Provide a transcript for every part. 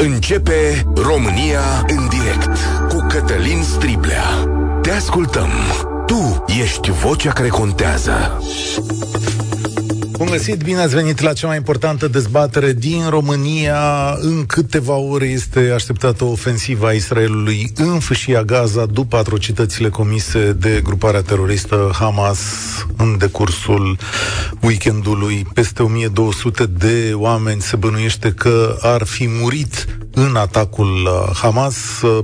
Începe România în direct cu Cătălin Striblea. Te ascultăm. Tu ești vocea care contează. Bun găsit, bine ați venit la cea mai importantă dezbatere din România. În câteva ore este așteptată o ofensivă a Israelului în fâșia Gaza după atrocitățile comise de gruparea teroristă Hamas în decursul weekendului. Peste 1200 de oameni se bănuiește că ar fi murit în atacul Hamas.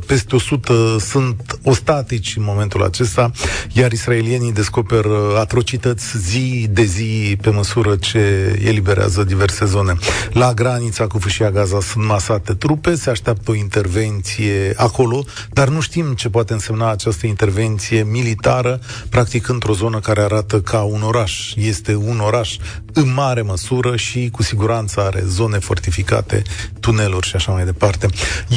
Peste 100 sunt ostatici în momentul acesta, iar israelienii descoperă atrocități zi de zi pe măsură ce eliberează diverse zone. La granița cu fâșia Gaza sunt masate trupe, se așteaptă o intervenție acolo, dar nu știm ce poate însemna această intervenție militară, practic într-o zonă care arată ca un oraș. Este un oraș în mare măsură și cu siguranță are zone fortificate, tuneluri și așa mai departe.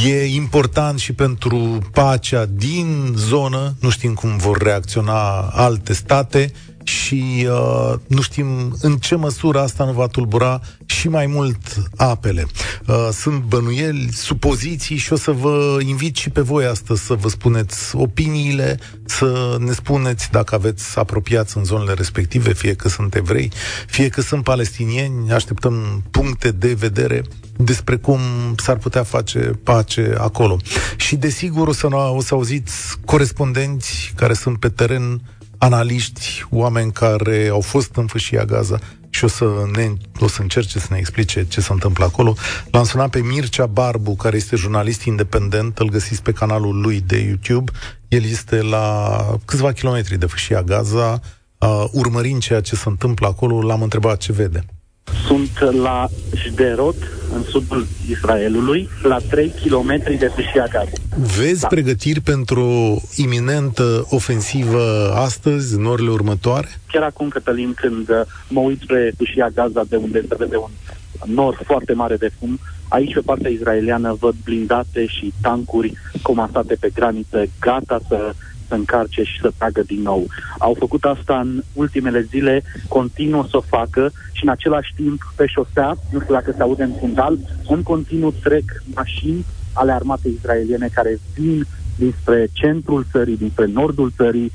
E important și pentru pacea din zonă, nu știm cum vor reacționa alte state, și uh, nu știm în ce măsură asta nu va tulbura și mai mult apele. Uh, sunt bănuieli, supoziții și o să vă invit și pe voi astăzi să vă spuneți opiniile, să ne spuneți dacă aveți apropiați în zonele respective, fie că sunt evrei, fie că sunt palestinieni, așteptăm puncte de vedere despre cum s-ar putea face pace acolo. Și desigur o să, o să auziți corespondenți care sunt pe teren analiști, oameni care au fost în fâșia Gaza și o să, ne, o să încerce să ne explice ce se întâmplă acolo. L-am sunat pe Mircea Barbu, care este jurnalist independent, îl găsiți pe canalul lui de YouTube. El este la câțiva kilometri de fâșia Gaza, uh, urmărind ceea ce se întâmplă acolo, l-am întrebat ce vede. Sunt la Jderot, în sudul Israelului, la 3 km de fâșia Gaza. Vezi da. pregătiri pentru o iminentă ofensivă astăzi, în orele următoare? Chiar acum, Cătălin, când uh, mă uit spre fâșia Gaza, de unde se vede un nor foarte mare de fum, aici pe partea israeliană văd blindate și tancuri comasate pe graniță, gata să să încarce și să tragă din nou. Au făcut asta în ultimele zile, continuă să o facă și în același timp pe șosea, nu știu dacă se aude în fundal, în continuu trec mașini ale armatei israeliene care vin dinspre centrul țării, dinspre nordul țării,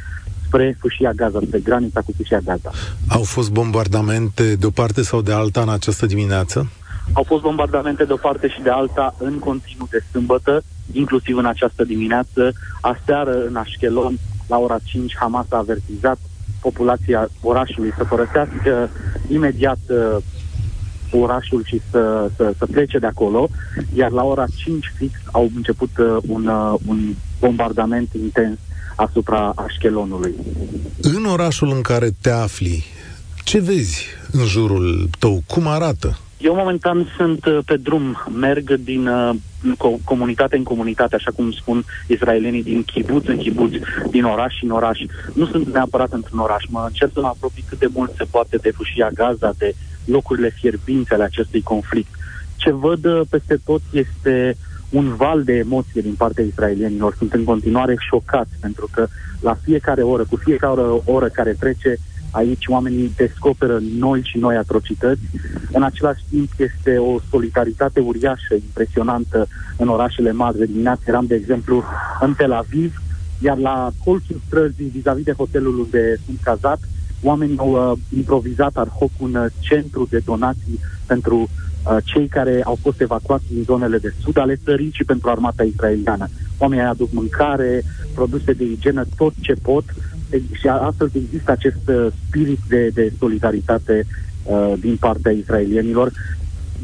spre fâșia Gaza, spre granița cu fâșia Gaza. Au fost bombardamente de o parte sau de alta în această dimineață? Au fost bombardamente de o parte și de alta în continuu de sâmbătă, inclusiv în această dimineață. Aseară, în Ashkelon, la ora 5, Hamas a avertizat populația orașului să părăsească imediat uh, orașul și să, să, să plece de acolo, iar la ora 5 fix au început uh, un, uh, un bombardament intens asupra Ashkelonului. În orașul în care te afli, ce vezi în jurul tău? Cum arată? Eu momentan sunt uh, pe drum, merg din uh, comunitate în comunitate, așa cum spun israelienii, din chibuț în chibuț, din oraș în oraș. Nu sunt neapărat într-un oraș, mă încerc să mă apropii cât de mult se poate de fâșia Gaza, de locurile fierbinți ale acestui conflict. Ce văd uh, peste tot este un val de emoție din partea israelienilor. Sunt în continuare șocați pentru că la fiecare oră, cu fiecare oră care trece, Aici oamenii descoperă noi și noi atrocități. În același timp este o solidaritate uriașă, impresionantă în orașele mari. De dimineață eram, de exemplu, în Tel Aviv, iar la colțul străzii, vis-a-vis de hotelul unde sunt cazat, oamenii au uh, improvizat ad hoc un uh, centru de donații pentru uh, cei care au fost evacuați din zonele de sud ale țării și pentru armata israeliană. Oamenii aduc mâncare, produse de igienă, tot ce pot și astfel există acest uh, spirit de, de solidaritate uh, din partea israelienilor,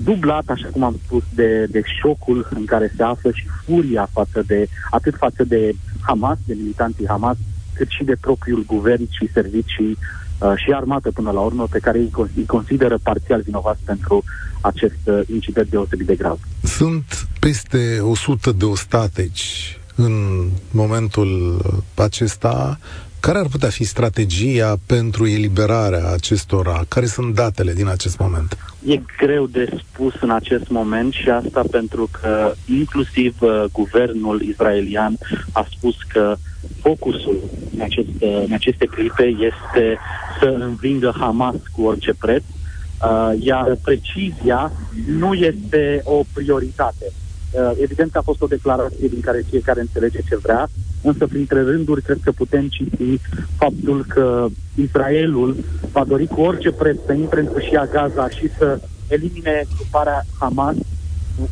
dublat, așa cum am spus, de, de șocul în care se află și furia față de, atât față de Hamas, de militanții Hamas, cât și de propriul guvern și servicii uh, și armată până la urmă, pe care îi consideră parțial vinovați pentru acest uh, incident deosebit de grav. Sunt peste 100 de ostateci în momentul acesta care ar putea fi strategia pentru eliberarea acestora? Care sunt datele din acest moment? E greu de spus în acest moment și asta pentru că inclusiv uh, guvernul israelian a spus că focusul în, acest, în aceste clipe este să învingă Hamas cu orice preț, uh, iar precizia nu este o prioritate. Uh, evident că a fost o declarație din care fiecare înțelege ce vrea, însă printre rânduri cred că putem citi faptul că Israelul va dori cu orice preț să intre în fâșia Gaza și să elimine gruparea Hamas,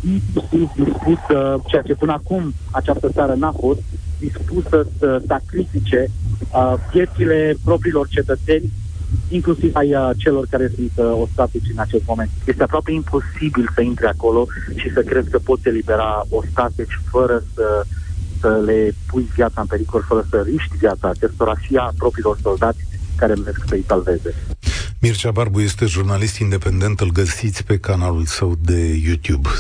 inclusiv dispusă, ceea ce până acum această țară n-a fost, dispusă să sacrifice uh, viețile propriilor cetățeni inclusiv ai uh, celor care sunt uh, ostatici în acest moment. Este aproape imposibil să intri acolo și să crezi că poți elibera ostatici fără să, să le pui viața în pericol, fără să riști viața acestora și a propriilor soldați care merg să-i salveze. Mircea Barbu este jurnalist independent, îl găsiți pe canalul său de YouTube. 0372069599.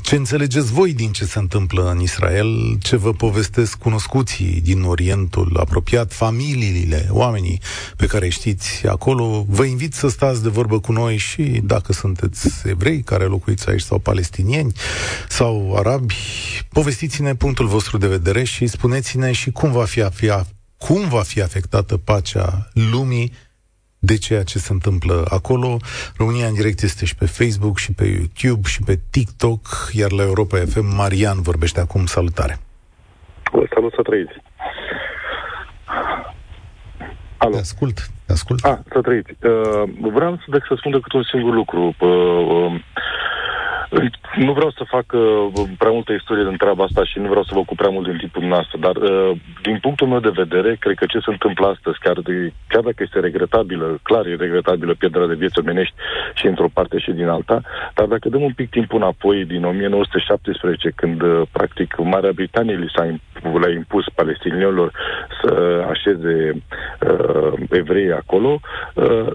Ce înțelegeți voi din ce se întâmplă în Israel? Ce vă povestesc cunoscuții din Orientul apropiat, familiile, oamenii pe care știți acolo? Vă invit să stați de vorbă cu noi și dacă sunteți evrei care locuiți aici sau palestinieni sau arabi, povestiți-ne punctul vostru de vedere și spuneți-ne și cum va fi, fi cum va fi afectată pacea lumii de ceea ce se întâmplă acolo. România în direct este și pe Facebook, și pe YouTube, și pe TikTok, iar la Europa FM Marian vorbește acum. Salutare! Salut să trăiți! Alo. Te ascult, te ascult. Ah, să trăiți. Uh, vreau să, să spun decât un singur lucru. Uh, uh, nu vreau să fac uh, prea multă istorie din treaba asta și nu vreau să vă ocup prea mult din timpul noastră, dar uh, din punctul meu de vedere, cred că ce se întâmplă astăzi, chiar, de, chiar dacă este regretabilă, clar e regretabilă pierderea de vieți omenești și într-o parte și din alta, dar dacă dăm un pic timp înapoi, din 1917, când uh, practic Marea Britanie li s-a le-a impus palestinienilor să așeze uh, evrei acolo, uh,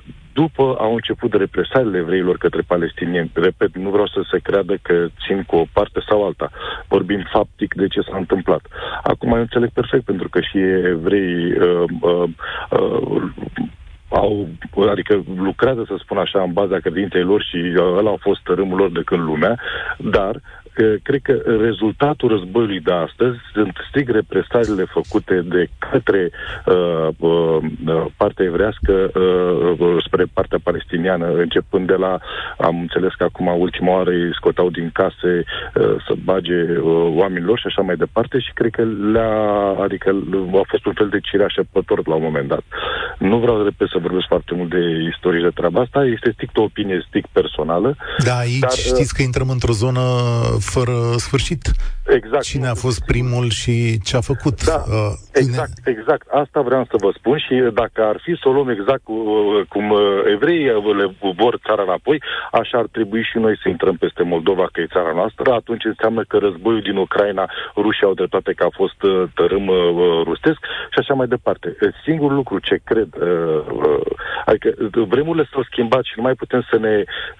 după au început de represaliile evreilor către palestinieni. Repet, nu vreau să se creadă că țin cu o parte sau alta. Vorbim faptic de ce s-a întâmplat. Acum eu înțeleg perfect, pentru că și evrei uh, uh, uh, au, adică lucrează, să spun așa, în baza credinței lor și uh, ăla a fost râmul lor de când lumea, dar cred că rezultatul războiului de astăzi sunt strict represaliile făcute de către uh, uh, partea evrească uh, spre partea palestiniană, începând de la, am înțeles că acum ultima oară îi scotau din case uh, să bage uh, oamenilor și așa mai departe și cred că le-a, adică a fost un fel de cireașă pător la un moment dat. Nu vreau, repet, să vorbesc foarte mult de istorie de treaba asta, este strict o opinie strict personală. Da, aici dar, știți că intrăm într-o zonă fără sfârșit. Exact. Cine a fost primul și ce a făcut. Da, uh, exact, în... exact. Asta vreau să vă spun și dacă ar fi să o luăm exact cu, cum uh, evreii le vor țara înapoi, așa ar trebui și noi să intrăm peste Moldova, că e țara noastră, atunci înseamnă că războiul din Ucraina, rușii au dreptate că a fost uh, tărâm uh, rustesc și așa mai departe. Singurul lucru ce cred, uh, uh, adică vremurile s-au schimbat și nu mai putem să ne,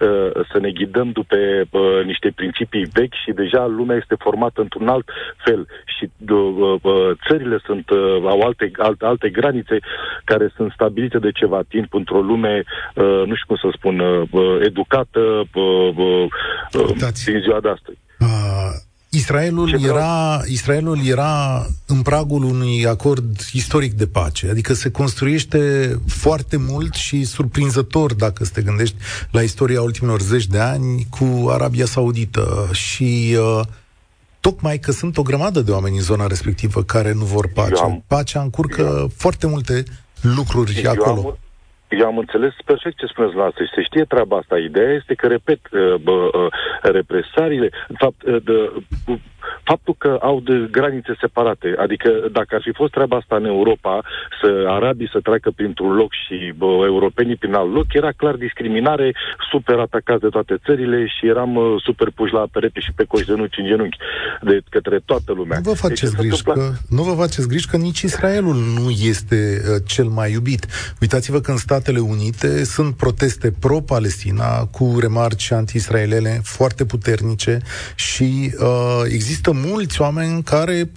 uh, să ne ghidăm după uh, niște principii vechi și deja lumea este formată într-un alt fel și uh, uh, uh, țările sunt, uh, au alte, alte, alte granițe care sunt stabilite de ceva timp într-o lume, uh, nu știu cum să spun, uh, uh educată uh, uh, uh, din ziua de astăzi. Uh, Israelul era, Israelul era în pragul unui acord istoric de pace, adică se construiește foarte mult și surprinzător, dacă te gândești la istoria ultimilor zeci de ani, cu Arabia Saudită și uh, tocmai că sunt o grămadă de oameni în zona respectivă care nu vor pace. Am, Pacea încurcă eu, foarte multe lucruri eu acolo. Am, eu am înțeles perfect ce spuneți la asta și se știe treaba asta. Ideea este că, repet, uh, bă, uh, represariile, în fapt, uh, de, faptul că au de granițe separate, adică dacă ar fi fost treaba asta în Europa, să arabii să treacă printr-un loc și bă, europenii prin alt loc, era clar discriminare, super atacați de toate țările și eram uh, super puși la perete și pe coși de nuci în genunchi de către toată lumea. Nu vă faceți deci, griji că, nu vă faceți griji că nici Israelul nu este uh, cel mai iubit. Uitați-vă că în Statele Unite sunt proteste pro-Palestina cu remarci anti-israelene foarte puternice și uh, există mulți oameni care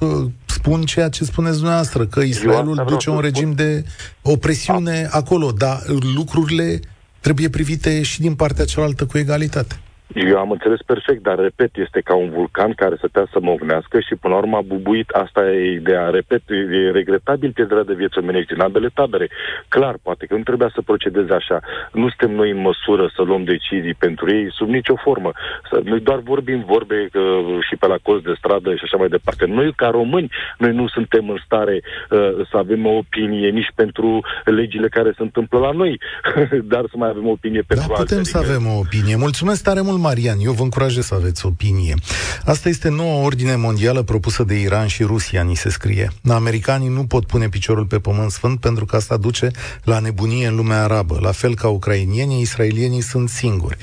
spun ceea ce spuneți dumneavoastră, că Israelul duce un regim de opresiune acolo, dar lucrurile trebuie privite și din partea cealaltă cu egalitate. Eu am înțeles perfect, dar repet, este ca un vulcan care să te să movnească și până la urmă a bubuit. Asta e ideea. Repet, e regretabil pierderea de vieți omenești în ambele tabere. Clar, poate că nu trebuia să procedeze așa. Nu suntem noi în măsură să luăm decizii pentru ei sub nicio formă. Noi doar vorbim vorbe uh, și pe la colț de stradă și așa mai departe. Noi, ca români, noi nu suntem în stare uh, să avem o opinie nici pentru legile care se întâmplă la noi, dar să mai avem o opinie pentru da, putem să avem o opinie. Mulțumesc tare mult, Marian. Eu vă încurajez să aveți opinie. Asta este noua ordine mondială propusă de Iran și Rusia, ni se scrie. Americanii nu pot pune piciorul pe pământ sfânt pentru că asta duce la nebunie în lumea arabă. La fel ca ucrainienii, israelienii sunt singuri.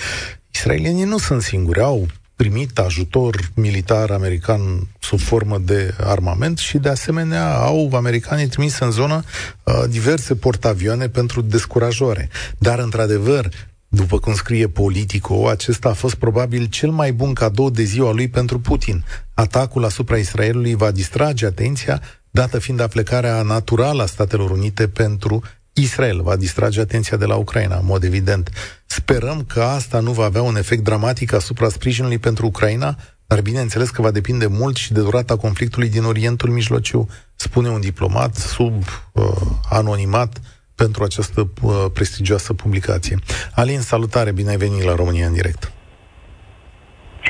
Israelienii nu sunt singuri, au primit ajutor militar american sub formă de armament și de asemenea au americanii trimis în zonă uh, diverse portavioane pentru descurajare. Dar într-adevăr, după cum scrie Politico, acesta a fost probabil cel mai bun cadou de ziua lui pentru Putin. Atacul asupra Israelului va distrage atenția, dată fiind aplecarea naturală a Statelor Unite pentru Israel. Va distrage atenția de la Ucraina, în mod evident. Sperăm că asta nu va avea un efect dramatic asupra sprijinului pentru Ucraina, dar bineînțeles că va depinde mult și de durata conflictului din Orientul Mijlociu, spune un diplomat sub uh, anonimat pentru această uh, prestigioasă publicație. Alin, salutare, bine ai venit la România în direct.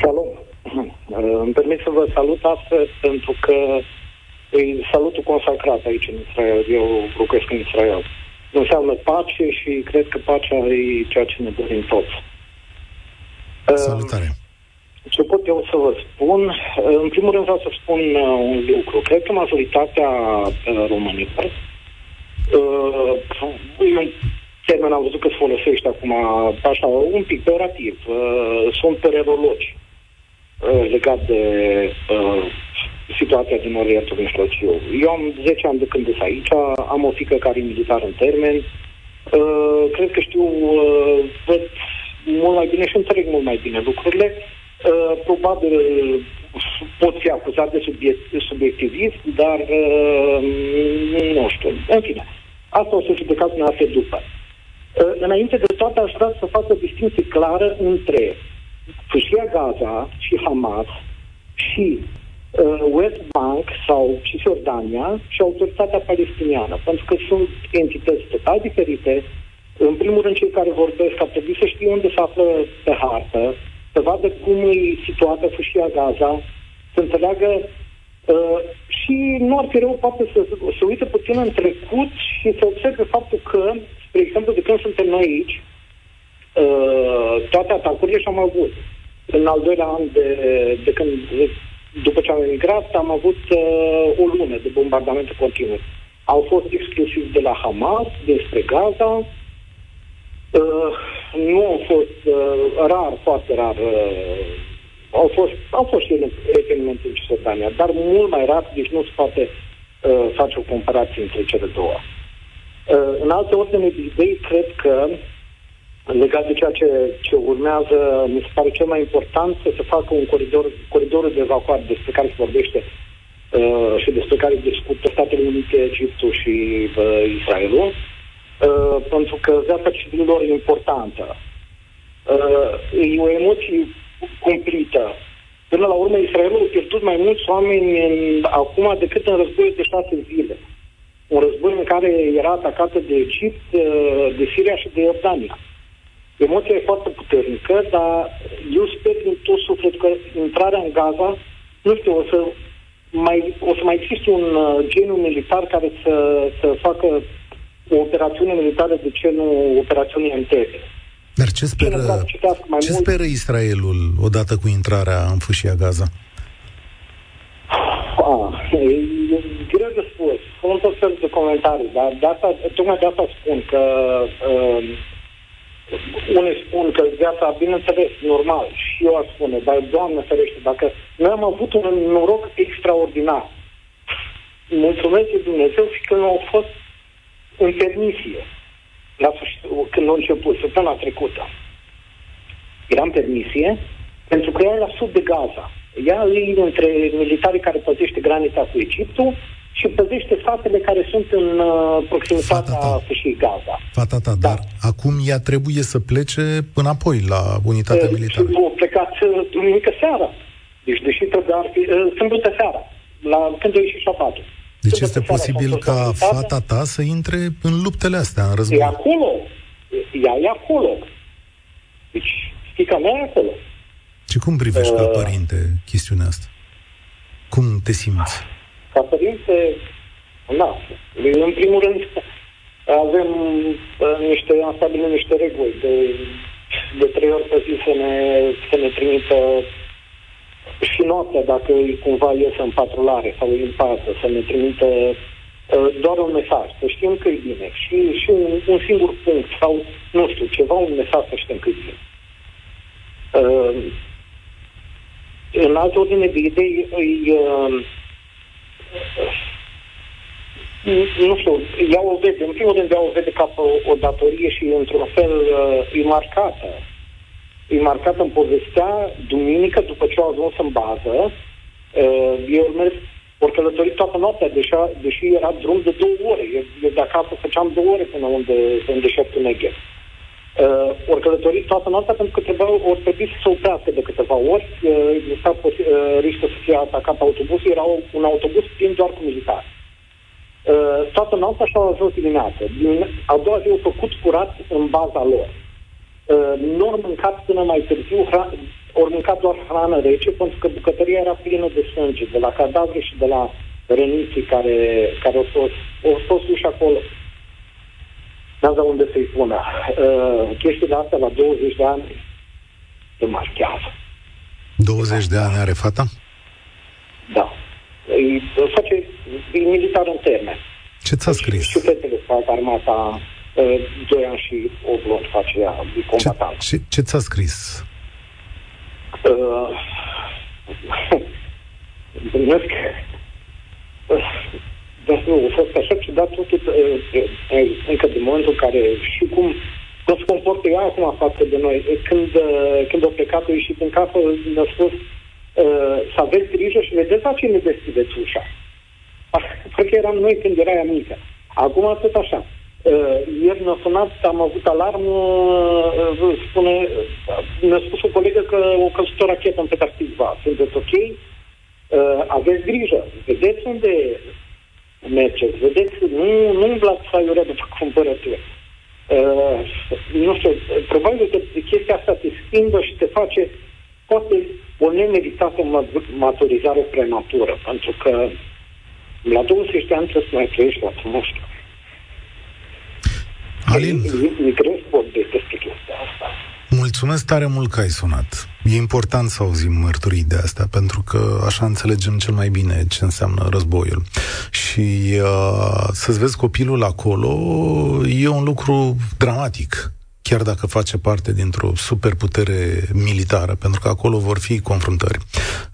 Salut! Uh, îmi permit să vă salut astăzi pentru că îi salutul consacrat aici în Israel. Eu lucrez în Israel. Înseamnă pace și cred că pacea e ceea ce ne dorim toți. Salutare! Uh, ce pot eu să vă spun? În primul rând vreau să spun un lucru. Cred că majoritatea românilor uh, e un termen, am văzut că se folosește acum așa, un pic peorativ. Uh, sunt pererologi uh, legat de uh, situația din Orientul Mijlociu. Eu am 10 ani de când sunt aici, am o fică care e militar în termen. Uh, cred că știu, uh, văd mult mai bine și înțeleg mult mai bine lucrurile. Uh, probabil pot fi acuzat de subiect, subiectivism, dar uh, nu știu. În fine, Asta o să judecați dumneavoastră după. Uh, înainte de toate, aș vrea să fac o distinție clară între Fâșia Gaza și Hamas și uh, West Bank sau Cisjordania și autoritatea palestiniană, pentru că sunt entități total diferite. În primul rând, cei care vorbesc ar trebui să știe unde se află pe hartă, să vadă cum e situată Fâșia Gaza, să înțeleagă Uh, și nu ar fi rău poate să, să uite puțin în trecut și să observe faptul că, spre exemplu, de când suntem noi aici, uh, toate atacurile și-am avut. În al doilea an de, de când, după ce am emigrat, am avut uh, o lună de bombardamente continue. Au fost exclusiv de la Hamas, despre Gaza. Uh, nu au fost uh, rar, foarte rar, uh, au fost, au fost și evenimente în Cisjordania, dar mult mai rar, deci nu se poate uh, face o comparație între cele două. Uh, în alte ordine de idei, cred că legat de ceea ce, ce urmează, mi se pare cel mai important să se facă un coridor, coridor de evacuare despre care se vorbește uh, și despre care discută Statele Unite, Egiptul și uh, Israelul, uh, pentru că viața civililor e importantă. Uh, e o emoție cumplită. Până la urmă, Israelul a pierdut mai mulți oameni în, acum decât în războiul de șase zile. Un război în care era atacată de Egipt, de Siria și de Iordania. Emoția e foarte puternică, dar eu sper din tot suflet că intrarea în Gaza, nu știu, o să mai, o să mai existe un uh, geniu militar care să, să facă o operațiune militară de ce nu operațiune interne. Dar ce speră, ce speră Israelul odată cu intrarea în fâșia Gaza? Ah, e greu de spus. Sunt tot felul de comentarii, dar de asta, tocmai de asta spun că uh, unii spun că viața, bineînțeles, normal, și eu aș spune, dar Doamne ferește, dacă noi am avut un noroc extraordinar, mulțumesc Dumnezeu și că nu au fost în permisie la când a început, săptămâna trecută. Eram permisie pentru că ea era sub de Gaza. Ea e între militarii care păzește granița cu Egiptul și păzește satele care sunt în uh, proximitatea fâșiei Gaza. Fata ta, da. dar acum ea trebuie să plece înapoi la unitatea uh, militară. Au plecat uh, duminică seara. Deci, deși trebuie ar fi... Uh, sâmbătă seara, la, când a ieșit șafatul. Deci Sâmbătă este posibil ca fata ta să intre în luptele astea, în război. E acolo. Ea e acolo. Deci, fica mea e acolo. Și cum privești uh, ca părinte chestiunea asta? Cum te simți? Ca părinte, da. În primul rând, avem uh, niște, am stabilit niște reguli de, de trei ori pe zi să ne, să ne trimită și noaptea, dacă cumva ies în patrulare sau în pază, să ne trimită uh, doar un mesaj, să știm că e bine. Și, și un, un singur punct sau, nu știu, ceva, un mesaj să știm că e bine. Uh, în altă ordine de idei, îi, uh, nu știu, ea o vede, în primul rând ea o vede ca o, o datorie și într-un fel uh, e marcată. E marcată în povestea duminică, după ce au ajuns în bază, uh, eu mers, ori călătorit toată noaptea, deși, deși era drum de două ore. Eu, eu de acasă făceam două ore până unde, unde șeptul negher. Uh, ori călătorit toată noaptea pentru că trebuia, ori trebui să se oprească de câteva ori. Uh, exista uh, riscul să fie atacat autobusul. Era un autobuz plin doar cu militari. Uh, toată noaptea și au ajuns dimineață. Din, a doua zi au făcut curat în baza lor. Uh, nu au mâncat până mai târziu, hra- au mâncat doar hrană rece, pentru că bucătăria era plină de sânge, de la cadavre și de la răniții care, care au fost, au fost uși acolo. Uh, n-am unde să-i pună. Uh, chestiile astea la 20 de ani se marchează. 20 de ani are fata? Da. Îi face, e militar în termen. Ce ți-a scris? Și fetele fac armata uh, 2 ani și 8 luni face ea, e combatant. Ce, ce, ce ți-a scris? Uh, dar nu, a fost așa ciudat totul încă de momentul în care și cum, cum se comportă ea acum față de noi. Când, când a plecat, a ieșit în casă, ne-a spus să aveți grijă și vedeți la cine deschideți ușa. Parcă eram noi când era ea mică. Acum tot așa. Uh, ieri ne-a sunat, am avut alarmă, uh, spune, ne-a spus o colegă că o căzut o rachetă în Petarticva. Sunteți ok? Uh, aveți grijă, vedeți unde mergeți. Vedeți, nu, nu umblați saiurea după cumpărături. Uh, nu știu, probabil că chestia asta te schimbă și te face poate o nemeritată maturizare prematură, pentru că la 20 de ani trebuie să mai trăiești la nu știu. Alin. E, e greu să vorbesc despre chestia asta. Mulțumesc tare mult că ai sunat. E important să auzim mărturii de astea, pentru că așa înțelegem cel mai bine ce înseamnă războiul. Și uh, să-ți vezi copilul acolo e un lucru dramatic, chiar dacă face parte dintr-o superputere militară, pentru că acolo vor fi confruntări.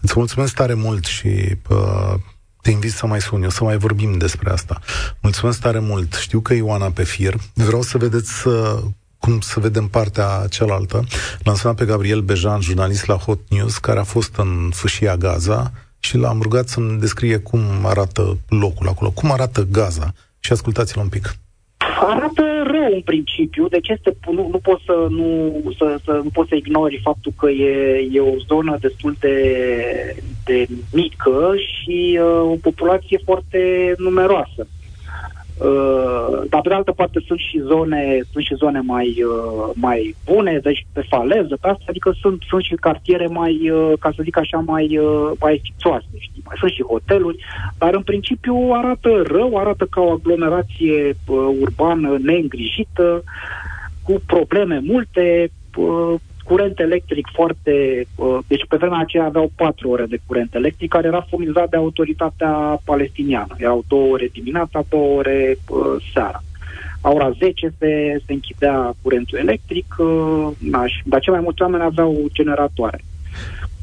Îți mulțumesc tare mult și uh, te invit să mai suni, o să mai vorbim despre asta. Mulțumesc tare mult. Știu că Ioana pe fir. Vreau să vedeți uh, cum să vedem partea cealaltă. L-am sunat pe Gabriel Bejan, jurnalist la Hot News, care a fost în fâșia Gaza și l-am rugat să-mi descrie cum arată locul acolo, cum arată Gaza. Și ascultați-l un pic. Arată rău în principiu, deci este, nu, nu poți să nu, să, să, nu poți să ignori faptul că e, e o zonă destul de, de mică și uh, o populație foarte numeroasă. Uh, dar pe de altă parte sunt și zone, sunt și zone mai, uh, mai bune, deci pe faleză, pe asta, adică sunt, sunt și cartiere mai, uh, ca să zic așa, mai, uh, mai fițoase, știi? Mai sunt și hoteluri, dar în principiu arată rău, arată ca o aglomerație uh, urbană neîngrijită, cu probleme multe, uh, curent electric foarte... Uh, deci pe vremea aceea aveau patru ore de curent electric care era furnizat de autoritatea palestiniană. Erau două ore dimineața, două ore uh, seara. La ora 10 se, se închidea curentul electric, uh, naș, și, dar cei mai mulți oameni aveau generatoare.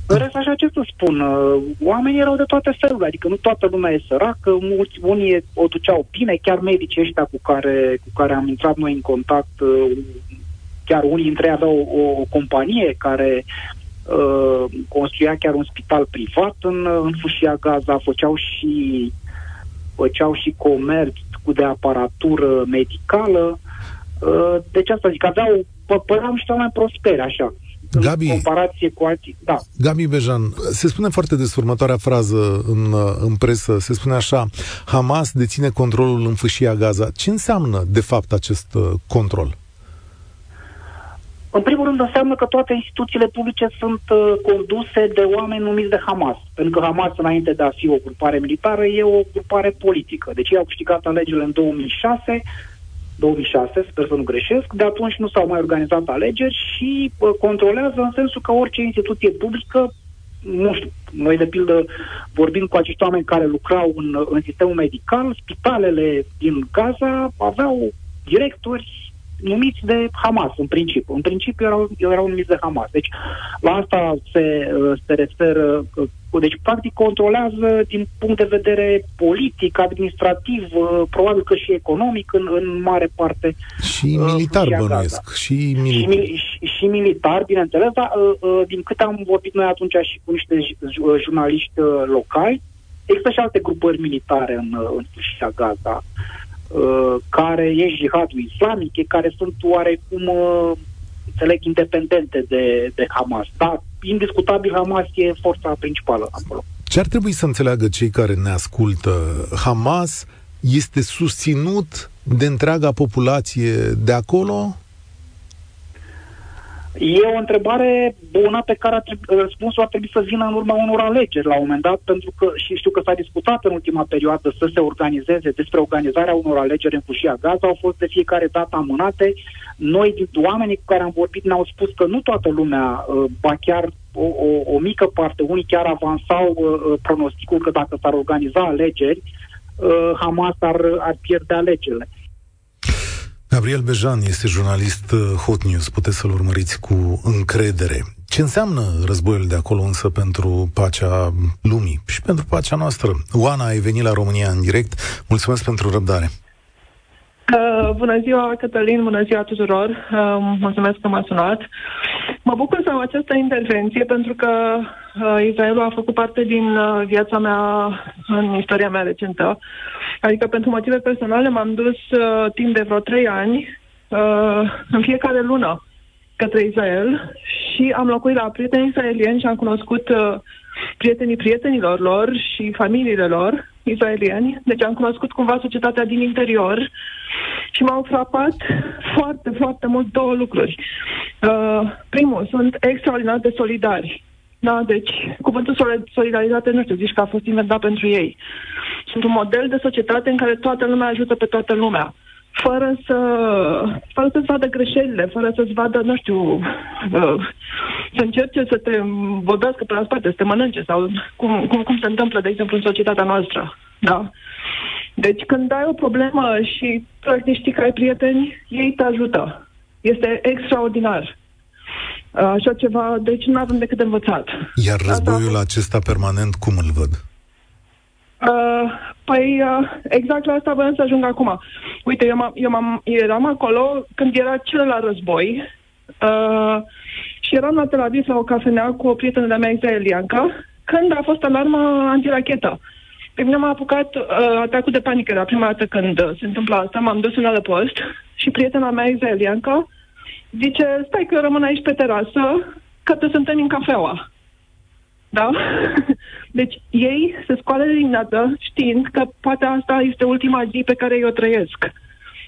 În rest, așa ce să spun, uh, oamenii erau de toate felurile, adică nu toată lumea e săracă, mulți, unii o duceau bine, chiar medicii ăștia cu care, cu care am intrat noi în contact, uh, chiar unii dintre ei aveau o, o companie care uh, construia chiar un spital privat în, în fâșia Gaza, făceau și făceau și comerț cu de aparatură medicală. Uh, deci asta zic, aveau, păreau niște mai prosperi, așa. Gabi, în comparație cu alții. Da. Gabi Bejan, se spune foarte des următoarea frază în, în presă, se spune așa, Hamas deține controlul în fâșia Gaza. Ce înseamnă, de fapt, acest uh, control? În primul rând înseamnă că toate instituțiile publice sunt uh, conduse de oameni numiți de Hamas. Pentru că Hamas, înainte de a fi o grupare militară, e o grupare politică. Deci ei au câștigat alegerile în 2006, 2006, sper să nu greșesc, de atunci nu s-au mai organizat alegeri și uh, controlează în sensul că orice instituție publică, nu știu, noi de pildă vorbim cu acești oameni care lucrau în, în sistemul medical, spitalele din Gaza aveau directori numiți de Hamas, în principiu. În principiu erau, erau numiți de Hamas. Deci, la asta se, uh, se referă. Uh, deci, practic, controlează din punct de vedere politic, administrativ, uh, probabil că și economic, în, în mare parte. Și militar, uh, bănuiesc. Și, mili- și, și, și militar, bineînțeles, dar uh, din câte am vorbit noi atunci și cu niște jurnaliști locali, există și alte grupări militare în, în Fâșia Gaza. Uh, care e jihadul islamic, care sunt oarecum, uh, înțeleg, independente de, de Hamas. Da, indiscutabil Hamas e forța principală acolo. Ce ar trebui să înțeleagă cei care ne ascultă? Hamas este susținut de întreaga populație de acolo? E o întrebare bună pe care răspunsul ar trebui să vină în urma unor alegeri la un moment dat, pentru că și știu că s-a discutat în ultima perioadă să se organizeze despre organizarea unor alegeri în Fâșia Gaza, au fost de fiecare dată amânate. Noi, oamenii cu care am vorbit, ne-au spus că nu toată lumea, uh, ba chiar o, o, o mică parte, unii chiar avansau uh, uh, pronosticul că dacă s-ar organiza alegeri, Hamas ar, ar pierde alegerile. Gabriel Bejan este jurnalist uh, Hot News, puteți să-l urmăriți cu încredere. Ce înseamnă războiul de acolo însă pentru pacea lumii și pentru pacea noastră? Oana, ai venit la România în direct. Mulțumesc pentru răbdare. Uh, bună ziua, Cătălin, bună ziua tuturor. Uh, mulțumesc că m-ați sunat. Mă bucur să am această intervenție pentru că uh, Israelul a făcut parte din uh, viața mea în istoria mea recentă. Adică pentru motive personale m-am dus uh, timp de vreo trei ani uh, în fiecare lună către Israel și am locuit la prieteni israelieni și am cunoscut uh, prietenii prietenilor lor și familiile lor israelieni. Deci am cunoscut cumva societatea din interior și m-au frapat foarte, foarte mult două lucruri. Uh, primul, sunt extraordinar de solidari. Da, deci cuvântul solidaritate, nu știu, zici că a fost inventat pentru ei. Sunt un model de societate în care toată lumea ajută pe toată lumea fără să fără să-ți vadă greșelile, fără să-ți vadă, nu știu, uh, să încerce să te vorbească pe la spate, să te mănânce sau cum, cum, cum se întâmplă, de exemplu, în societatea noastră. Da? Deci când ai o problemă și practic știi că ai prieteni, ei te ajută. Este extraordinar. Așa ceva, deci nu avem decât de învățat. Iar războiul Asta... acesta permanent, cum îl văd? Uh, păi, uh, exact la asta vreau să ajung acum. Uite, eu, m- eu m- eram acolo când era celălalt război uh, și eram la Tel Aviv la o cafenea cu o prietenă de-a mea israeliancă când a fost alarma antirachetă. Pe mine m-a apucat uh, atacul de panică. Era prima dată când uh, se întâmplă asta. M-am dus în post și prietena mea israeliancă zice, stai că eu rămân aici pe terasă, că te suntem în cafeaua. Da? Deci ei se scoală de dimineață știind că poate asta este ultima zi pe care eu trăiesc.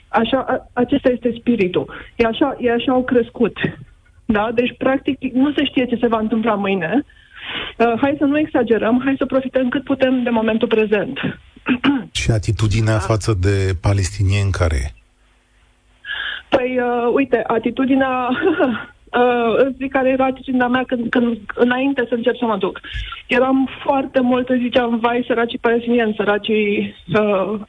Așa, a, acesta este spiritul. E așa, e așa au crescut. Da? Deci, practic, nu se știe ce se va întâmpla mâine. Uh, hai să nu exagerăm, hai să profităm cât putem de momentul prezent. Și atitudinea da. față de palestinieni care e? Păi, uh, uite, atitudinea uh, îți zic care era atitudinea mea când, când, înainte să încep să mă duc. Eram foarte mult, ziceam, vai, săracii palestinieni, săracii... Uh,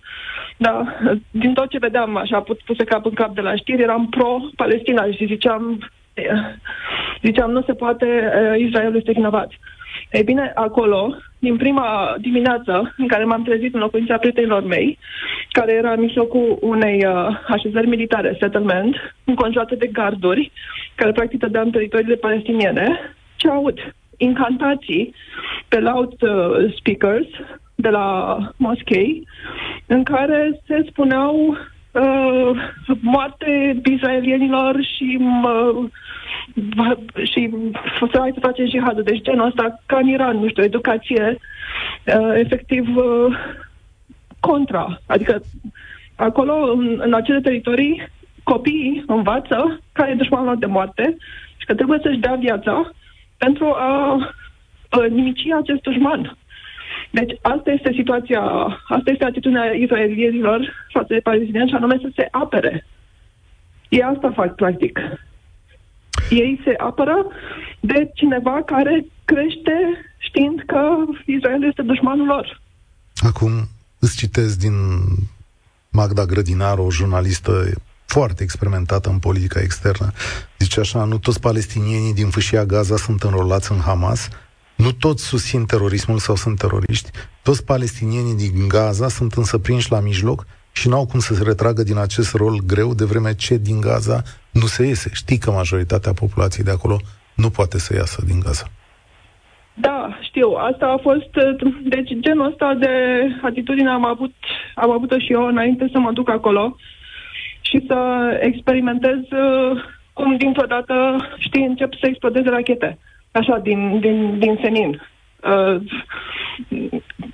da, din tot ce vedeam, așa, put, puse cap în cap de la știri, eram pro-Palestina și ziceam, ziceam, nu se poate, uh, Israel este vinovat. Ei bine, acolo, din prima dimineață în care m-am trezit în locuința prietenilor mei, care era în mijlocul unei uh, așezări militare, settlement, înconjurate de garduri, care practic dădeam teritoriile palestiniene, ce aud? Incantații pe loud uh, speakers, de la moschei în care se spuneau uh, moarte israelienilor și uh, și să hai să facem jihadul. Deci genul ăsta, ca în Iran, nu știu, educație uh, efectiv uh, contra. Adică acolo, în, în acele teritorii, copiii învață care e dușmanul lor de moarte și că trebuie să-și dea viața pentru a uh, nimici acest dușman. Deci asta este situația, asta este atitudinea israelienilor față de palestinieni și anume să se apere. Ei asta fac, practic. Ei se apără de cineva care crește știind că Israel este dușmanul lor. Acum îți citesc din Magda Grădinaru, o jurnalistă foarte experimentată în politica externă. Zice așa, nu toți palestinienii din fâșia Gaza sunt înrolați în Hamas, nu toți susțin terorismul sau sunt teroriști, toți palestinienii din Gaza sunt însă prinși la mijloc și n-au cum să se retragă din acest rol greu, de vreme ce din Gaza nu se iese. Știi că majoritatea populației de acolo nu poate să iasă din Gaza. Da, știu. Asta a fost... Deci genul ăsta de atitudine am avut, am avut-o și eu înainte să mă duc acolo și să experimentez uh, cum dintr-o dată, știi, încep să explodeze rachete. Așa, din, din, din senin. Uh,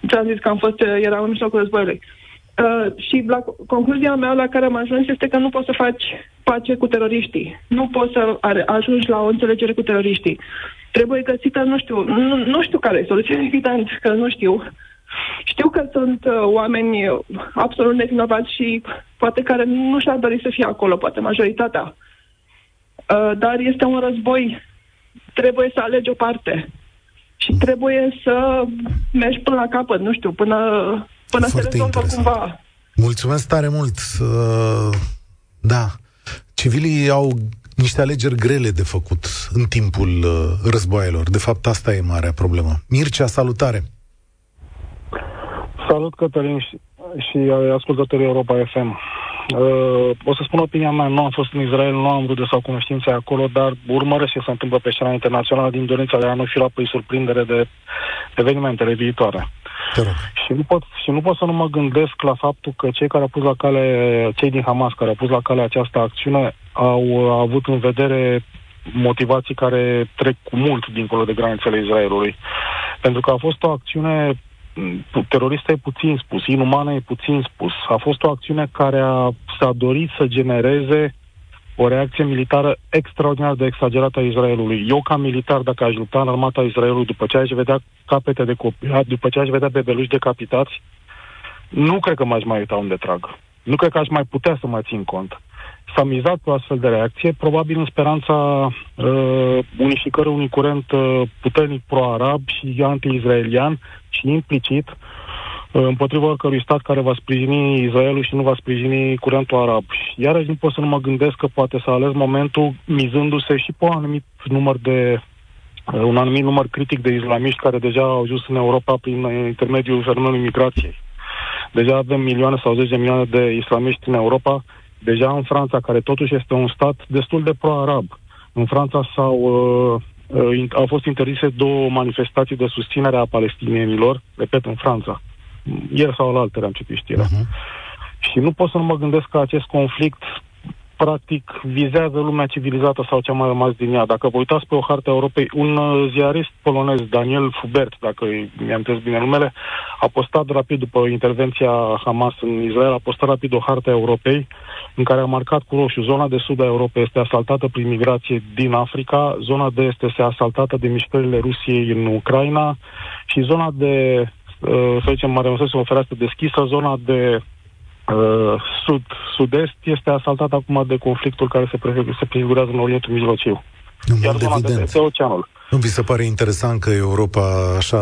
ți-am zis că am fost, era în mijlocul războiului. Uh, și la concluzia mea la care am ajuns este că nu poți să faci pace cu teroriștii. Nu poți să ajungi la o înțelegere cu teroriștii. Trebuie găsită, nu știu, nu, nu știu care e soluția, evident că nu știu. Știu că sunt uh, oameni absolut nevinovați și poate care nu și-ar dori să fie acolo, poate majoritatea. Uh, dar este un război. Trebuie să alegi o parte. Și trebuie să mergi până la capăt, nu știu, până, până se rezolvă cumva. Mulțumesc tare mult. Uh, da. Civilii au niște alegeri grele de făcut în timpul uh, războaielor. De fapt, asta e marea problemă. Mircea, salutare! Salut, Cătălin și, și ascultătorii Europa FM. Uh, o să spun opinia mea, nu am fost în Israel, nu am rude sau cunoștințe acolo, dar urmăresc ce se întâmplă pe scena internațională din dorința de a nu fi la păi surprindere de evenimentele viitoare. Și nu, pot, și nu pot să nu mă gândesc la faptul că cei care au pus la cale, cei din Hamas care au pus la cale această acțiune au, au avut în vedere motivații care trec cu mult dincolo de granițele Israelului. Pentru că a fost o acțiune teroristă e puțin spus, inumană e puțin spus. A fost o acțiune care a, s-a dorit să genereze o reacție militară extraordinar de exagerată a Israelului. Eu, ca militar, dacă aș lupta în armata Israelului, după ce aș vedea capete de copii, după ce aș vedea bebeluși decapitați, nu cred că m-aș mai uita unde trag. Nu cred că aș mai putea să mă țin cont. S-a mizat pe o astfel de reacție, probabil în speranța uh, unificării unui curent uh, puternic pro-arab și anti-izraelian și implicit uh, împotriva oricărui stat care va sprijini Israelul și nu va sprijini curentul arab. Iarăși nu pot să nu mă gândesc că poate să ales momentul mizându-se și pe un anumit număr de uh, un anumit număr critic de islamiști care deja au ajuns în Europa prin intermediul fenomenului migrației. Deja avem milioane sau zeci de milioane de islamiști în Europa, deja în Franța, care totuși este un stat destul de pro-arab. În Franța s-au, uh, uh, au fost interzise două manifestații de susținere a palestinienilor, repet, în Franța ieri sau la altele am citit știrea. Uh-huh. Și nu pot să nu mă gândesc că acest conflict practic vizează lumea civilizată sau ce a mai rămas din ea. Dacă vă uitați pe o hartă a Europei, un uh, ziarist polonez, Daniel Fubert, dacă mi-am bine numele, a postat rapid după intervenția Hamas în Israel, a postat rapid o hartă a Europei în care a marcat cu roșu zona de sud a Europei este asaltată prin migrație din Africa, zona de est este asaltată de mișcările Rusiei în Ucraina și zona de Uh, să zicem, mare măsură, o fereastră deschisă, zona de uh, sud, sud-est este asaltată acum de conflictul care se, pre- se prefigurează în Orientul Mijlociu. Iar zona evident. de este oceanul. Nu vi se pare interesant că Europa, așa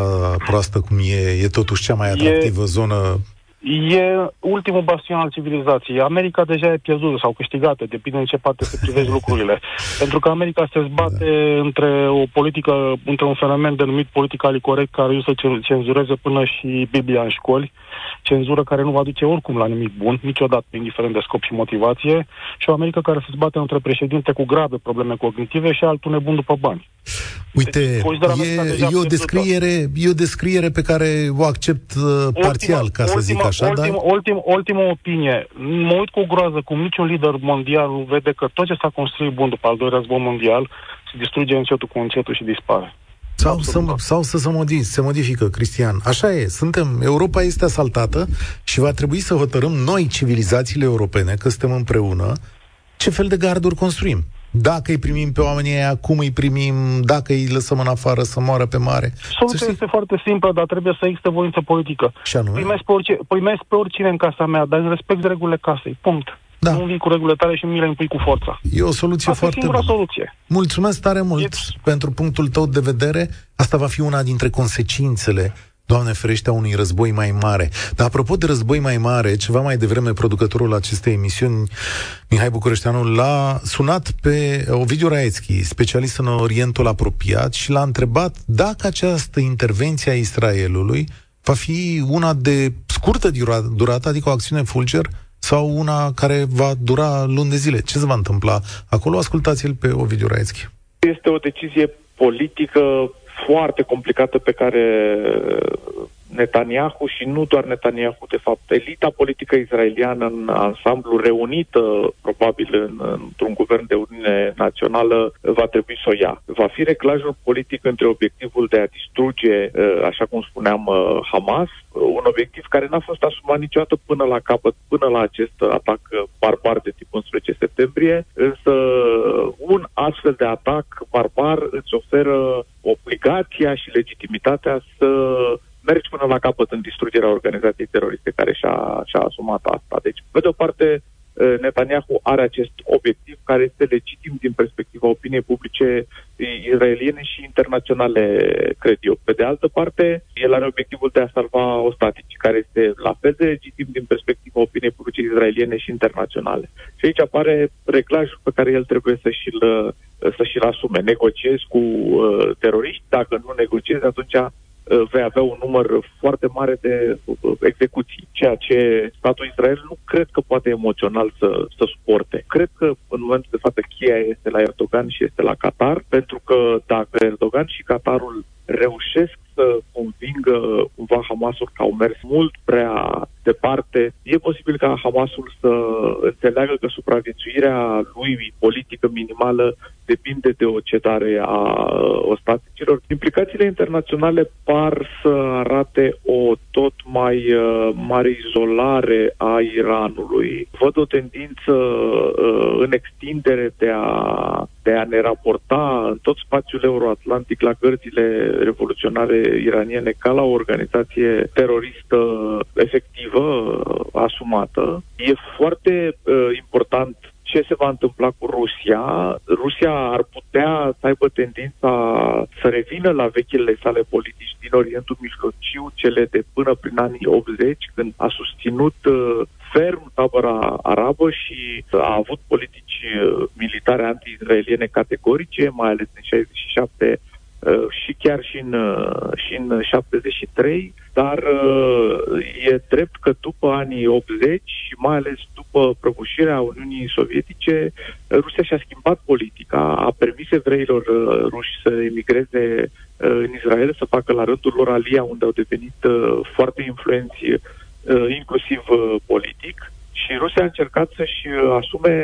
proastă cum e, e totuși cea mai atractivă e... zonă E ultimul bastion al civilizației. America deja e pierdută sau câștigată, depinde în ce parte se privești lucrurile. Pentru că America se zbate da. între o politică, între un fenomen denumit politica corect, care eu să cenzureze până și Biblia în școli, cenzură care nu va duce oricum la nimic bun, niciodată, indiferent de scop și motivație, și o Americă care se zbate între președinte cu grave probleme cognitive și altul nebun după bani. Uite, deci, e, e, o descriere, e o descriere pe care o accept uh, ultima, parțial, ca să zic așa, ultima, dar... ultim, ultima opinie. Mă uit cu groază cum niciun lider mondial nu vede că tot ce s-a construit bun după al doilea război mondial se distruge încetul cu încetul și dispare. Sau să, sau să se, modifică, se modifică, Cristian. Așa e, suntem, Europa este asaltată și va trebui să hotărâm noi, civilizațiile europene, că suntem împreună, ce fel de garduri construim. Dacă îi primim pe oamenii aia, cum îi primim, dacă îi lăsăm în afară să moară pe mare. Soluția este foarte simplă, dar trebuie să existe voință politică. Și anume? Primesc pe, orice, primesc pe oricine în casa mea, dar în respect regulile casei. Punct. Da. Nu vii cu regulile tale și mi le impui cu forța. E o soluție Asta foarte bună. soluție. Mulțumesc tare mult e... pentru punctul tău de vedere. Asta va fi una dintre consecințele Doamne ferește, a unui război mai mare. Dar apropo de război mai mare, ceva mai devreme producătorul acestei emisiuni, Mihai Bucureșteanu, l-a sunat pe Ovidiu Raețchi, specialist în Orientul apropiat, și l-a întrebat dacă această intervenție a Israelului va fi una de scurtă durată, adică o acțiune fulger, sau una care va dura luni de zile. Ce se va întâmpla acolo? Ascultați-l pe Ovidiu Raețchi. Este o decizie politică foarte complicată pe care Netanyahu și nu doar Netanyahu, de fapt, elita politică israeliană în ansamblu reunită, probabil în, într-un guvern de Uniune Națională, va trebui să o ia. Va fi reclajul politic între obiectivul de a distruge, uh, așa cum spuneam, uh, Hamas, uh, un obiectiv care n-a fost asumat niciodată până la capăt, până la acest atac barbar de tip 11 septembrie, însă un astfel de atac barbar îți oferă obligația și legitimitatea să mergi până la capăt în distrugerea organizației teroriste care și-a, și-a asumat asta. Deci, pe de o parte, Netanyahu are acest obiectiv care este legitim din perspectiva opiniei publice israeliene și internaționale, cred eu. Pe de altă parte, el are obiectivul de a salva ostatici, care este la fel de legitim din perspectiva opiniei publice israeliene și internaționale. Și aici apare reclajul pe care el trebuie să și-l, să și-l asume. Negociezi cu uh, teroriști, dacă nu negociezi, atunci Uh, vei avea un număr foarte mare de uh, execuții, ceea ce statul Israel nu cred că poate emoțional să, să suporte. Cred că în momentul de față cheia este la Erdogan și este la Qatar, pentru că dacă Erdogan și Qatarul reușesc să convingă cumva Hamasul că au mers mult prea departe, e posibil ca Hamasul să înțeleagă că supraviețuirea lui politică minimală depinde de o cedare a ostaticilor. Implicațiile internaționale par să arate o tot mai uh, mare izolare a Iranului. Văd o tendință uh, în extindere de a, de a ne raporta în tot spațiul euroatlantic la gărzile revoluționare iraniene ca la o organizație teroristă efectivă, asumată. E foarte uh, important ce se va întâmpla cu Rusia. Rusia ar putea să aibă tendința să revină la vechile sale politici din Orientul Mijlociu, cele de până prin anii 80, când a susținut uh, ferm tabăra arabă și a avut politici uh, militare anti-israeliene categorice, mai ales în 67 Uh, și chiar și în, uh, și în 73, dar uh, e drept că după anii 80 și mai ales după prăbușirea Uniunii Sovietice, Rusia și-a schimbat politica, a permis evreilor ruși să emigreze în Israel, să facă la rândul lor alia, unde au devenit foarte influenți, inclusiv politic, și Rusia a încercat să-și asume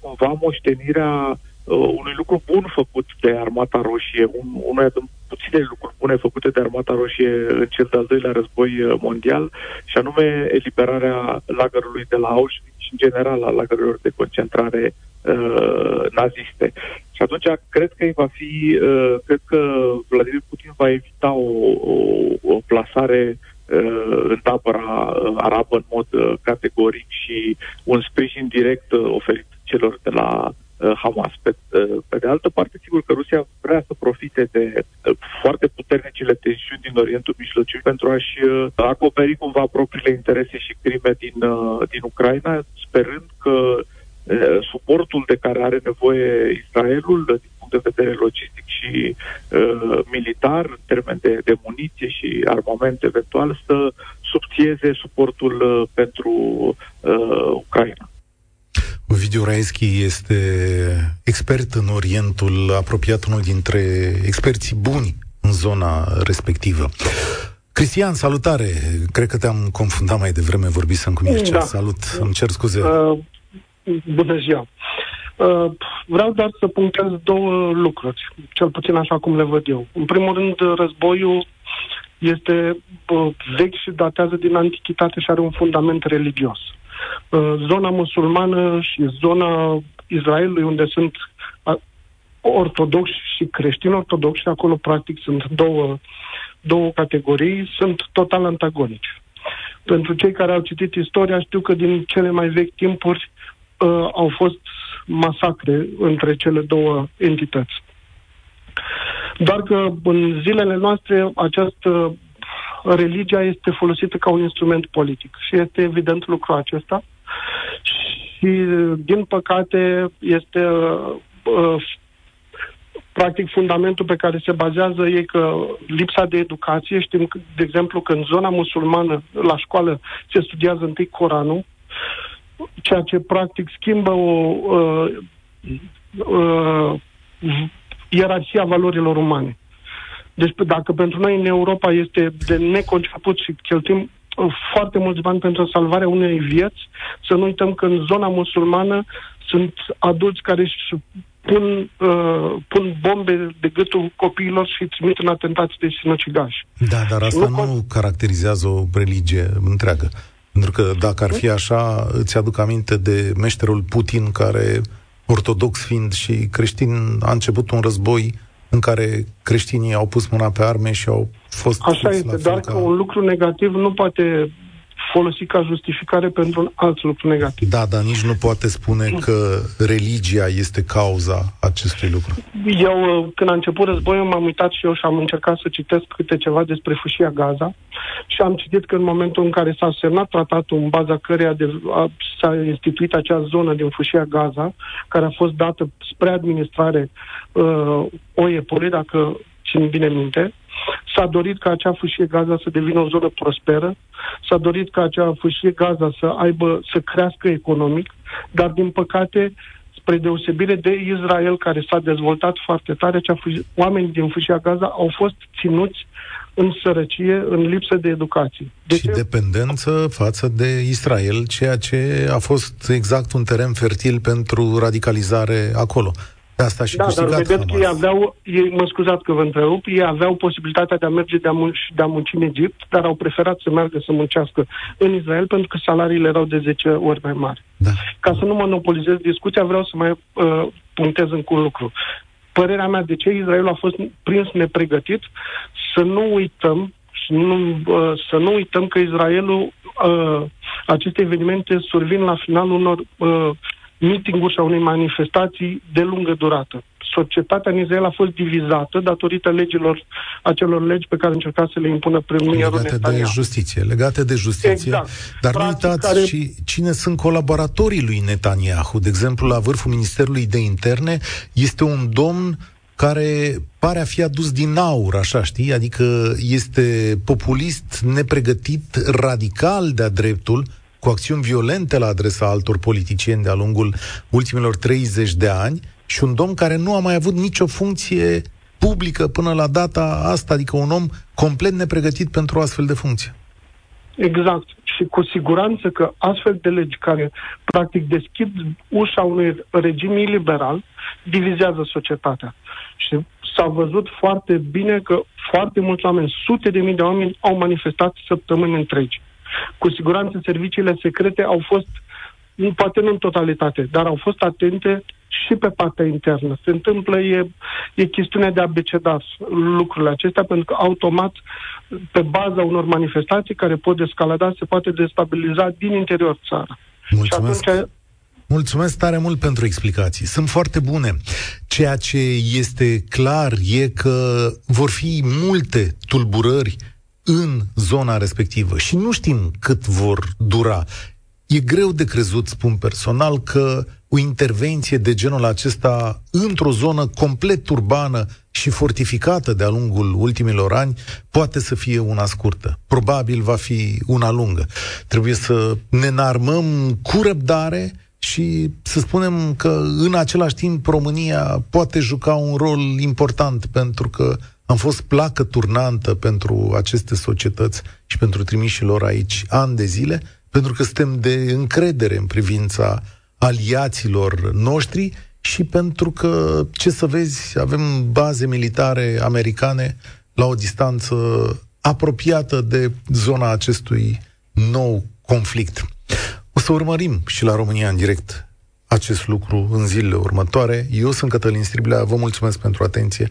cumva moștenirea uh, unui lucru bun făcut de Armata Roșie, un, unul din puține lucruri bune făcute de Armata Roșie în cel de-al doilea război uh, mondial, și anume eliberarea lagărului de la Auschwitz și, în general, a lagărilor de concentrare uh, naziste. Și atunci cred că va fi, uh, cred că Vladimir Putin va evita o, o, o plasare uh, în tabăra uh, arabă în mod uh, categoric și un sprijin direct uh, oferit celor de la uh, Hamas. Pe, uh, pe de altă parte, sigur că Rusia vrea să profite de uh, foarte puternicile tensiuni din Orientul Mijlociu pentru a-și uh, acoperi cumva propriile interese și crime din, din Ucraina, sperând că suportul de care are nevoie Israelul din punct de vedere logistic și uh, militar, în termen de, de muniție și armament eventual, să subțieze suportul uh, pentru uh, Ucraina. Ovidiu Raeschi este expert în Orientul apropiat, unul dintre experții buni în zona respectivă. Cristian, salutare! Cred că te-am confundat mai devreme, vorbisem cu Mircea. Da. Salut, îmi cer scuze. Uh, bună ziua! Uh, vreau doar să punctez două lucruri, cel puțin așa cum le văd eu. În primul rând, războiul este uh, vechi și datează din antichitate și are un fundament religios. Uh, zona musulmană și zona Israelului, unde sunt ortodoxi și creștini ortodoxi, acolo practic sunt două, două categorii, sunt total antagonici. Pentru cei care au citit istoria, știu că din cele mai vechi timpuri uh, au fost masacre între cele două entități. Doar că în zilele noastre această religia este folosită ca un instrument politic și este evident lucrul acesta și din păcate este uh, practic fundamentul pe care se bazează e că lipsa de educație, știm de exemplu că în zona musulmană la școală se studiază întâi Coranul, ceea ce practic schimbă o uh, uh, ierarhia valorilor umane. Deci dacă pentru noi în Europa este de neconceput și cheltuim uh, foarte mulți bani pentru salvarea unei vieți, să nu uităm că în zona musulmană sunt adulți care își pun, uh, pun bombe de gâtul copiilor și trimit în atentați de sinucigași. Da, dar asta nu, nu caracterizează o religie întreagă. Pentru că dacă ar fi așa, îți aduc aminte de meșterul Putin, care, ortodox fiind și creștin, a început un război în care creștinii au pus mâna pe arme și au fost... Așa este, dar că un lucru negativ nu poate folosit ca justificare pentru un alt lucru negativ. Da, dar nici nu poate spune că religia este cauza acestui lucru. Eu, când a început războiul, m-am uitat și eu și am încercat să citesc câte ceva despre fâșia Gaza și am citit că în momentul în care s-a semnat tratatul în baza căreia de, a, s-a instituit acea zonă din fâșia Gaza, care a fost dată spre administrare uh, OEPOLE, dacă țin bine minte, S-a dorit ca acea fâșie Gaza să devină o zonă prosperă, s-a dorit ca acea fâșie Gaza să aibă, să crească economic, dar din păcate, spre deosebire de Israel, care s-a dezvoltat foarte tare, acea fâșie, oamenii din fâșia Gaza au fost ținuți în sărăcie, în lipsă de educație. De și ce? dependență față de Israel, ceea ce a fost exact un teren fertil pentru radicalizare acolo. De asta și da, dar vedeți Hamas. că ei aveau, ei, mă scuzați că vă întrerup, ei aveau posibilitatea de a merge de a, munci, de a munci în Egipt, dar au preferat să meargă să muncească în Israel pentru că salariile erau de 10 ori mai mari. Da. Ca să nu monopolizez discuția, vreau să mai uh, punctez încă un lucru. Părerea mea de ce Israel a fost prins nepregătit, să nu uităm și nu, uh, să nu uităm că Israelul, uh, aceste evenimente survin la finalul unor uh, mitinguri sau unei manifestații de lungă durată. Societatea în Israel a fost divizată datorită legilor, acelor legi pe care încerca să le impună premierul Legate Netanyahu. de justiție, legate de justiție. Exact. Dar Practic nu uitați care... și cine sunt colaboratorii lui Netanyahu. De exemplu, la vârful Ministerului de Interne este un domn care pare a fi adus din aur, așa știi, adică este populist, nepregătit, radical de-a dreptul, cu acțiuni violente la adresa altor politicieni de-a lungul ultimilor 30 de ani și un domn care nu a mai avut nicio funcție publică până la data asta, adică un om complet nepregătit pentru o astfel de funcție. Exact. Și cu siguranță că astfel de legi care practic deschid ușa unui regim iliberal divizează societatea. Și s-a văzut foarte bine că foarte mulți oameni, sute de mii de oameni au manifestat săptămâni întregi. Cu siguranță serviciile secrete au fost, poate nu în totalitate, dar au fost atente și pe partea internă. Se întâmplă, e, e chestiune de abeceda lucrurile acestea, pentru că automat, pe baza unor manifestații care pot descalada, se poate destabiliza din interior țara. Mulțumesc. Și atunci Mulțumesc tare mult pentru explicații. Sunt foarte bune. Ceea ce este clar e că vor fi multe tulburări în zona respectivă și nu știm cât vor dura. E greu de crezut, spun personal, că o intervenție de genul acesta într-o zonă complet urbană și fortificată de-a lungul ultimilor ani poate să fie una scurtă. Probabil va fi una lungă. Trebuie să ne înarmăm cu răbdare și să spunem că în același timp România poate juca un rol important pentru că am fost placă turnantă pentru aceste societăți și pentru trimișilor aici ani de zile, pentru că suntem de încredere în privința aliaților noștri și pentru că, ce să vezi, avem baze militare americane la o distanță apropiată de zona acestui nou conflict. O să urmărim și la România în direct acest lucru în zilele următoare. Eu sunt Cătălin Striblea, vă mulțumesc pentru atenție,